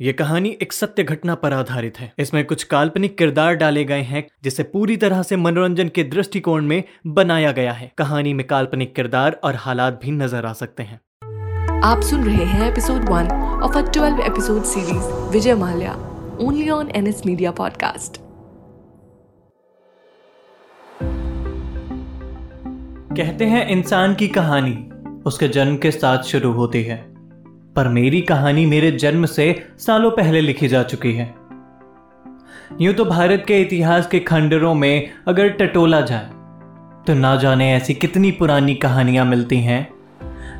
ये कहानी एक सत्य घटना पर आधारित है। इसमें कुछ काल्पनिक किरदार डाले गए हैं जिसे पूरी तरह से मनोरंजन के दृष्टिकोण में बनाया गया है। कहानी में काल्पनिक किरदार और हालात भी नज़र आ सकते हैं। आप सुन रहे हैं episode one of a twelve episode series Vijay Mallya only on N S media podcast कहते हैं इंसान की कहानी उसके जन्म के साथ शुरू होती है। पर मेरी कहानी मेरे जन्म से सालों पहले लिखी जा चुकी है। यूँ तो भारत के इतिहास के खंडरों में अगर टटोला जाए तो ना जाने ऐसी कितनी पुरानी कहानियाँ मिलती हैं,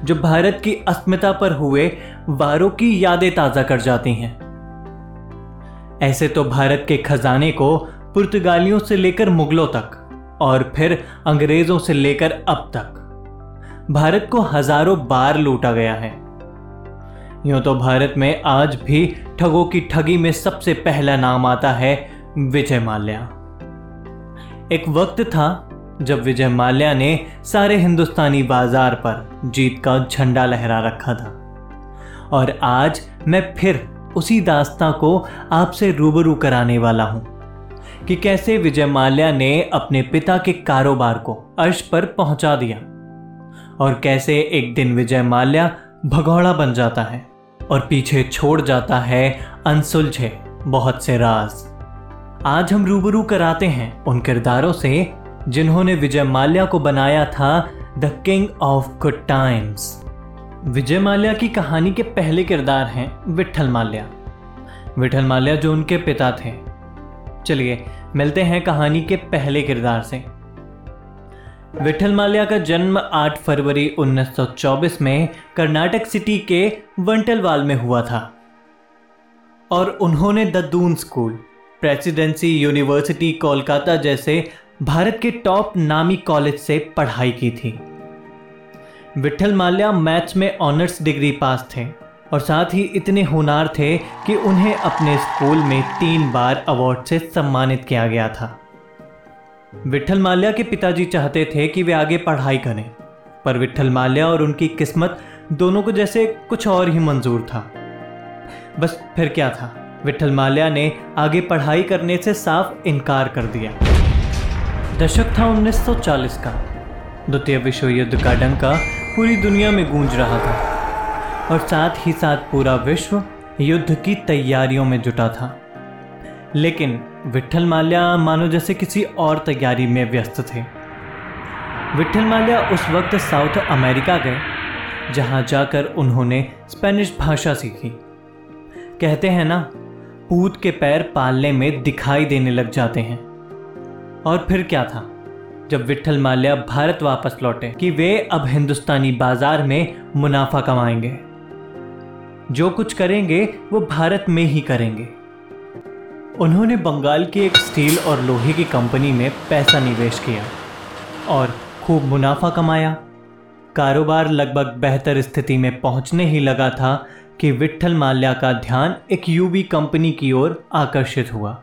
जो भारत की अस्मिता पर हुए वारों की यादें ताज़ा कर जाती हैं। ऐसे तो भारत के खजाने को पुर्तगालियों से लेकर मुगलों तक और फिर अंग्रेज़ों से लेकर अब तक भारत को हज़ारों बार लूटा गया है। यूँ तो भारत में आज भी ठगों की ठगी में सबसे पहला नाम आता है विजय माल्या। एक वक्त था जब विजय माल्या ने सारे हिंदुस्तानी बाज़ार पर जीत का झंडा लहरा रखा था। और आज मैं फिर उसी दास्ता को आपसे रूबरू कराने वाला हूँ कि कैसे विजय माल्या ने अपने पिता के कारोबार को अर्श पर पहुँचा दिया और कैसे एक दिन विजय माल्या भगौड़ा बन जाता है। और पीछे छोड़ जाता है अनसुलझे बहुत से राज। आज हम रूबरू कराते हैं उन किरदारों से जिन्होंने विजय माल्या को बनाया था the king of good times Vijay Mallya की कहानी के पहले किरदार हैं विठल माल्या। विठल माल्या जो उनके पिता थे। चलिए, मिलते हैं कहानी के पहले किरदार से। विठल माल्या का जन्म 8 फरवरी 1924 में कर्नाटक सिटी के वंटलवाल में हुआ था। और उन्होंने the Doon school, Presidency University Kolkata जैसे भारत के टॉप नामी कॉलेज से पढ़ाई की थी। विठल माल्या मैथ्स में ऑनर्स डिग्री पास थे और साथ ही इतने हुनार थे कि उन्हें अपने स्कूल में तीन बार अवार्ड से सम्मानित किया गया था। विठल माल्या के पिताजी चाहते थे कि वे आगे पढ़ाई करें, पर विठल माल्या और उनकी किस्मत दोनों को जैसे कुछ और ही मंजूर था। बस फिर क्या था? विठल माल्या ने आगे पढ़ाई करने से साफ़ इनकार कर दिया। दशक था 1940 का। द्वितीय विश्व युद्ध का डंका पूरी दुनिया में गूंज रहा था, और साथ ही साथ पूरा विश्व युद्ध की तैयारियों में जुटा था। लेकिन विठल माल्या मानो जैसे किसी और तैयारी में व्यस्त थे। विठल माल्या उस वक्त साउथ अमेरिका गए, जहाँ जाकर उन्होंने स्पेनिश भाषा सीखी। कहते हैं ना, पूत के पैर पालने में दिखाई देने लग जाते हैं। और फिर क्या था, जब विठल माल्या भारत वापस लौटे कि वे अब हिंदुस्तानी बाज़ार में मुनाफा कमाएँगे। जो कुछ करेंगे, वो भारत में ही करेंगे। उन्होंने बंगाल की एक स्टील और लोहे की कंपनी में पैसा निवेश किया और खूब मुनाफा कमाया। कारोबार लगभग बेहतर स्थिति में पहुँचने ही लगा था कि विठल माल्या का ध्यान एक यूवी कंपनी की ओर आकर्षित हुआ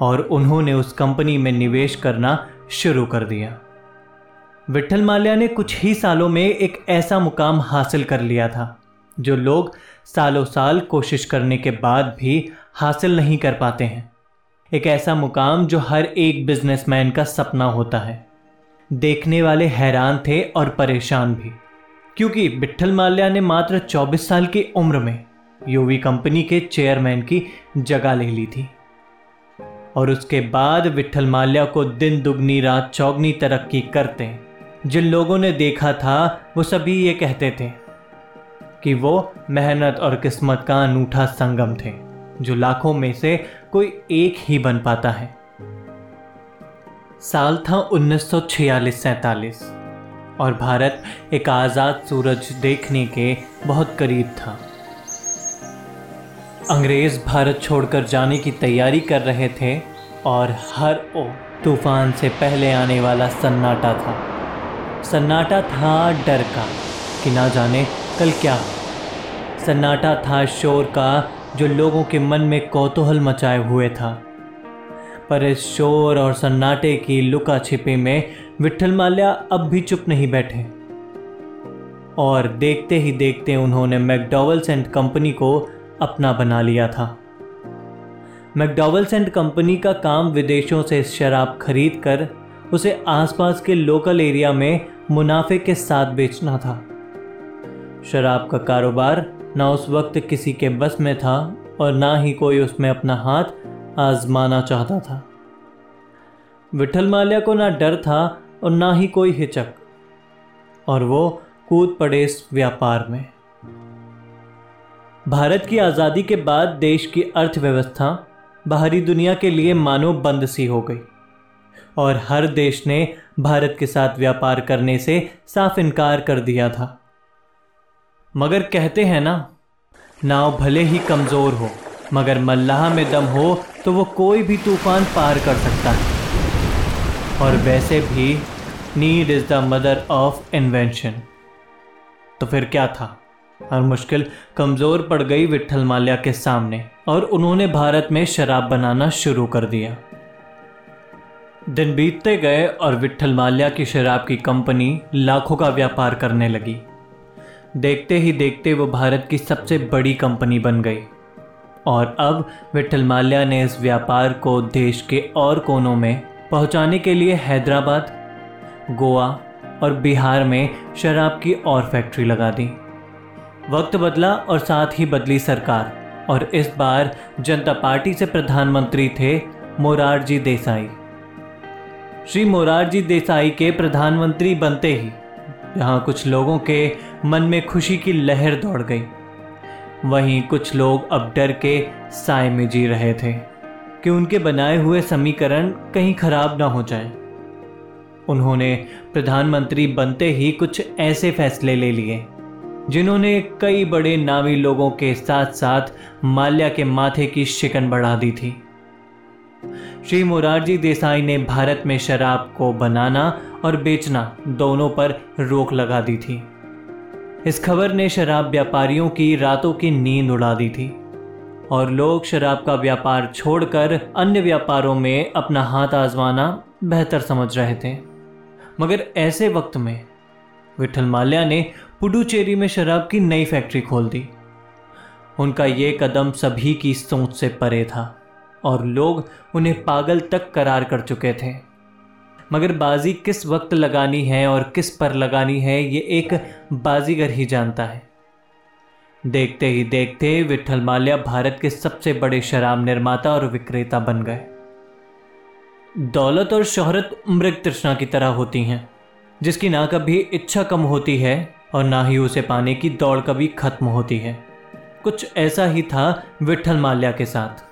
और उन्होंने उस कंपनी में निवेश करना शुरू कर दिया। विठल माल्या ने कुछ ही सालों में एक ऐसा मुकाम हासिल कर लिया था। जो लोग सालों साल कोशिश करने के बाद भी हासिल नहीं कर पाते हैं। एक ऐसा मुकाम जो हर एक बिजनेसमैन का सपना होता है। देखने वाले हैरान थे और परेशान भी। क्योंकि बिट्ठल माल्या ने मात्र 24 साल की उम्र में यूवी कंपनी के चेयरमैन की जगह ले ली थी। और उसके बाद विट्ठल माल्या को दिन दुगनी, रात चौगनी तरक्की करते, जिन लोगों ने देखा था, वो सभी ये कहते थे कि वो मेहनत और किस्मत का अनूठा संगम थे, जो लाखों में से कोई एक ही बन पाता है। साल था उन्नीस सौ सैतालीस और भारत एक आज़ाद सूरज देखने के बहुत करीब था। अंग्रेज़ भारत छोड़कर जाने की तैयारी कर रहे थे, और हर ओ तूफ़ान से पहले आने वाला सन्नाटा था। सन्नाटा था डर का, कि ना जाने कल क्या? सन्नाटा था शोर का, जो लोगों के मन में कौतूहल मचाए हुए था। पर इस शोर और सन्नाटे की लुका छिपी में विठल माल्या अब भी चुप नहीं बैठे। और देखते ही देखते उन्होंने मैकडोवल्स एंड कंपनी को अपना बना लिया था। मैकडॉवल्स एंड कंपनी का काम विदेशों से शराब खरीद कर उसे आसपास के लोकल एरिया में मुनाफे के साथ बेचना था। शराब का कारोबार ना उस वक्त किसी के बस में था और ना ही कोई उसमें अपना हाथ आजमाना चाहता था। विठल माल्या को ना डर था और ना ही कोई हिचक, और वो कूद पड़े इस व्यापार में। भारत की आज़ादी के बाद देश की अर्थव्यवस्था बाहरी दुनिया के लिए मानो बंद सी हो गई, और हर देश ने भारत के साथ व्यापार करने से साफ़ इनकार कर दिया था। मगर कहते हैं ना, नाव भले ही कमज़ोर हो, मगर मल्लाह में दम हो तो वो कोई भी तूफ़ान पार कर सकता है। और वैसे भी need is the mother of invention तो फिर क्या था? हर मुश्किल, कमज़ोर पड़ गई विठल माल्या के सामने, और उन्होंने भारत में शराब बनाना शुरू कर दिया। दिन बीतते गए और विठल माल्या की शराब की कंपनी लाखों का व्यापार करने लगी। देखते ही देखते वो भारत की सबसे बड़ी कंपनी बन गई। और अब विठल माल्या ने इस व्यापार को देश के और कोनों में पहुँचाने के लिए हैदराबाद, गोवा और बिहार में शराब की और फैक्ट्री लगा दी। वक्त बदला और साथ ही बदली सरकार, और इस बार जनता पार्टी से प्रधानमंत्री थे मोरारजी देसाई। श्री मोरारजी देसाई के प्रधानमंत्री बनते ही यहाँ कुछ लोगों के मन में खुशी की लहर दौड़ गई। वहीं कुछ लोग अब डर के साय में जी रहे थे कि उनके बनाए हुए समीकरण कहीं खराब ना हो जाए। उन्होंने प्रधानमंत्री बनते ही कुछ ऐसे फैसले ले लिए, जिन्होंने कई बड़े नामी लोगों के साथ साथ माल्या के माथे की शिकन बढ़ा दी थी। श्री मोरारजी देसाई ने भारत में शराब को बनाना और बेचना दोनों पर रोक लगा दी थी। इस खबर ने शराब व्यापारियों की रातों की नींद उड़ा दी थी और लोग शराब का व्यापार छोड़कर अन्य व्यापारों में अपना हाथ आजमाना बेहतर समझ रहे थे। मगर ऐसे वक्त में विठल माल्या ने पुडुचेरी में शराब की नई फैक्ट्री खोल दी। उनका ये कदम सभी की सोच से परे था और लोग उन्हें पागल तक करार कर चुके थे। मगर बाजी किस वक्त लगानी है और किस पर लगानी है, ये एक बाजीगर ही जानता है। देखते ही देखते विठल माल्या भारत के सबसे बड़े शराब निर्माता और विक्रेता बन गए। दौलत और शोहरत मृग तृष्णा की तरह होती हैं, जिसकी ना कभी इच्छा कम होती है और ना ही उसे पाने की दौड़ कभी खत्म होती है। कुछ ऐसा ही था विठल माल्या के साथ।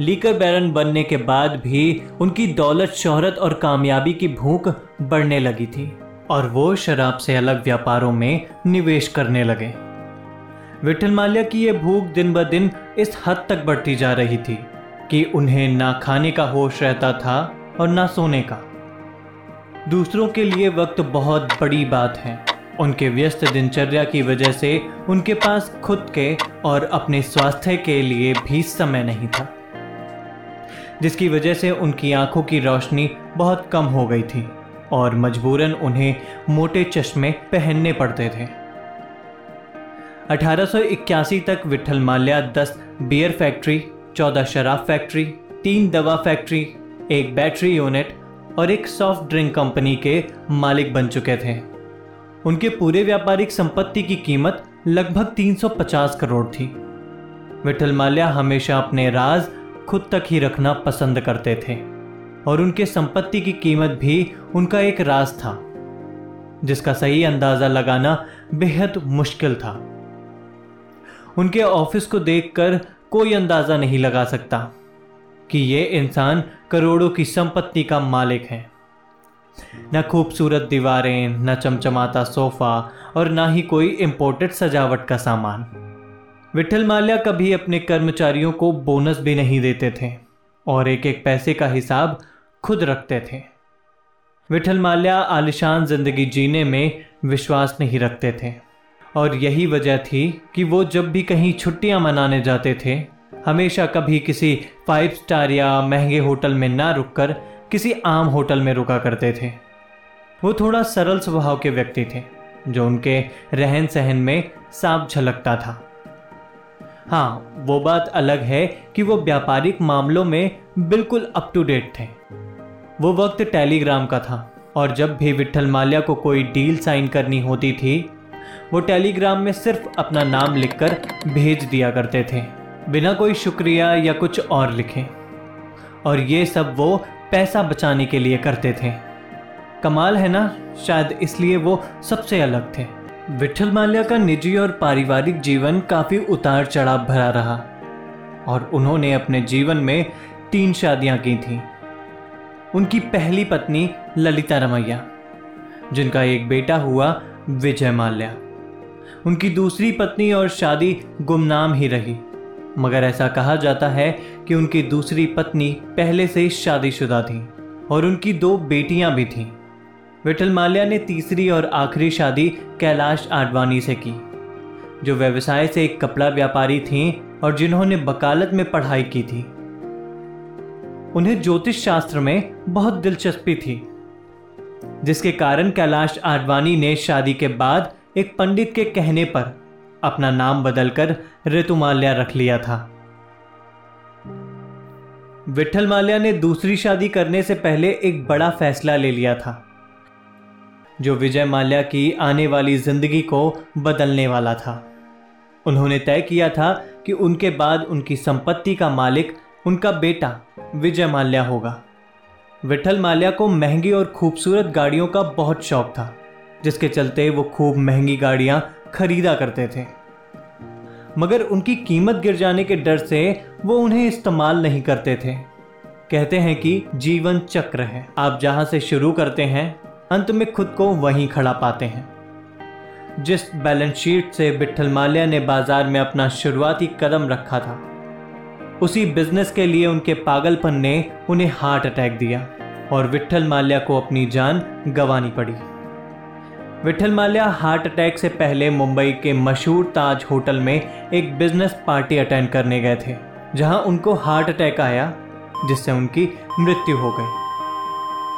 लीकर बैरन बनने के बाद भी उनकी दौलत, शोहरत और कामयाबी की भूख बढ़ने लगी थी और वो शराब से अलग व्यापारों में निवेश करने लगे। विठल माल्या की यह भूख दिन ब दिन इस हद तक बढ़ती जा रही थी कि उन्हें ना खाने का होश रहता था और ना सोने का। दूसरों के लिए वक्त बहुत बड़ी बात है। उनके व्यस्त दिनचर्या की वजह से उनके पास खुद के और अपने स्वास्थ्य के लिए भी समय नहीं था। जिसकी वजह से उनकी आँखों की रोशनी बहुत कम हो गई थी और मजबूरन उन्हें मोटे चश्मे पहनने पड़ते थे। 1881 तक विठल माल्या 10 बियर फैक्ट्री 14 शराब फैक्ट्री तीन दवा फैक्ट्री एक बैटरी यूनिट और एक सॉफ्ट ड्रिंक कंपनी के मालिक बन चुके थे। उनके पूरे व्यापारिक संपत्ति की कीमत लगभग 350 करोड़ थी। विठल माल्या हमेशा अपने राज खुद तक ही रखना पसंद करते थे, और उनके संपत्ति की कीमत भी उनका एक राज था, जिसका सही अंदाज़ा लगाना बेहद मुश्किल था। उनके ऑफ़िस को देखकर कोई अंदाज़ा नहीं लगा सकता कि ये इंसान करोड़ों की संपत्ति का मालिक है। न खूबसूरत दीवारें, न चमचमाता सोफा, और ना ही कोई इंपोर्टेड सजावट का सामान। विठल माल्या कभी अपने कर्मचारियों को बोनस भी नहीं देते थे और एक एक पैसे का हिसाब खुद रखते थे। विठल माल्या आलिशान ज़िंदगी जीने में विश्वास नहीं रखते थे और यही वजह थी कि वो जब भी कहीं छुट्टियाँ मनाने जाते थे, हमेशा कभी किसी फाइव स्टार या महँगे होटल में ना रुककर किसी आम होटल में रुका करते थे। वो थोड़ा सरल स्वभाव के व्यक्ति थे, जो उनके रहन सहन में साफ़ झलकता था। हाँ वो बात अलग है कि वो व्यापारिक मामलों में बिल्कुल अप टू डेट थे। वो वक्त टेलीग्राम का था और जब भी विठल माल्या को कोई डील साइन करनी होती थी, वो टेलीग्राम में सिर्फ़ अपना नाम लिखकर भेज दिया करते थे, बिना कोई शुक्रिया या कुछ और लिखे। और ये सब वो पैसा बचाने के लिए करते थे। कमाल है ना? शायद इसलिए वो सबसे अलग थे। विठल माल्या का निजी और पारिवारिक जीवन काफ़ी उतार चढ़ाव भरा रहा और उन्होंने अपने जीवन में तीन शादियाँ की थी। उनकी पहली पत्नी ललिता रमैया, जिनका एक बेटा हुआ विजय माल्या उनकी दूसरी पत्नी और शादी गुमनाम ही रही, मगर ऐसा कहा जाता है कि उनकी दूसरी पत्नी पहले से ही शादीशुदा थी और उनकी दो बेटियाँ भी थीं। विठल माल्या ने तीसरी और आखिरी शादी कैलाश आडवाणी से की, जो व्यवसाय से एक कपड़ा व्यापारी थीं और जिन्होंने वकालत में पढ़ाई की थी। उन्हें ज्योतिष शास्त्र में बहुत दिलचस्पी थी, जिसके कारण कैलाश आडवाणी ने शादी के बाद एक पंडित के कहने पर अपना नाम बदलकर ऋतुमाल्या रख लिया था। विठल माल्या ने दूसरी शादी करने से पहले एक बड़ा फैसला ले लिया था। जो विजय माल्या की आने वाली ज़िंदगी को बदलने वाला था। उन्होंने तय किया था कि उनके बाद उनकी संपत्ति का मालिक, उनका बेटा विजय माल्या होगा। विठल माल्या को महँगी और खूबसूरत गाड़ियों का बहुत शौक था, जिसके चलते वो खूब महँगी गाड़ियाँ खरीदा करते थे। मगर उनकी कीमत गिर जाने के डर से वो उन्हें इस्तेमाल नहीं करते थे। कहते हैं कि जीवन चक्र है। आप जहाँ से शुरू करते हैं अंत में खुद को वहीं खड़ा पाते हैं। जिस बैलेंस शीट से बिठल माल्या ने बाज़ार में अपना शुरुआती कदम रखा था, उसी बिज़नेस के लिए उनके पागलपन ने उन्हें हार्ट अटैक दिया और विठल माल्या को अपनी जान गंवानी पड़ी। विठल माल्या हार्ट अटैक से पहले मुंबई के मशहूर ताज होटल में एक बिज़नेस पार्टी अटेंड करने गए थे, जहाँ उनको हार्ट अटैक आया, जिससे उनकी मृत्यु हो गई।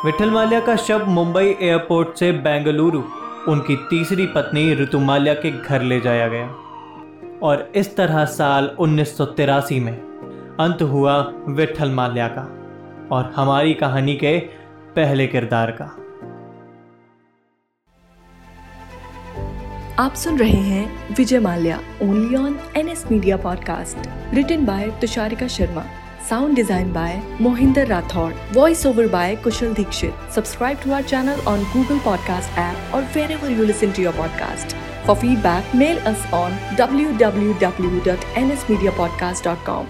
विठल माल्या का शव मुंबई एयरपोर्ट से बेंगलुरु, उनकी तीसरी पत्नी ऋतु माल्या के घर ले जाया गया। और इस तरह साल उन्नीस में अंत हुआ विठल माल्या का और हमारी कहानी के पहले किरदार का। आप सुन रहे हैं Vijay Mallya only on N S media podcast written by Tusharika Sharma. Sound design by Mohinder Rathod. Voiceover by Kushal Dikshit. Subscribe to our channel on Google Podcast app or wherever you listen to your podcast. For feedback, mail us on www.nsmediapodcast.com.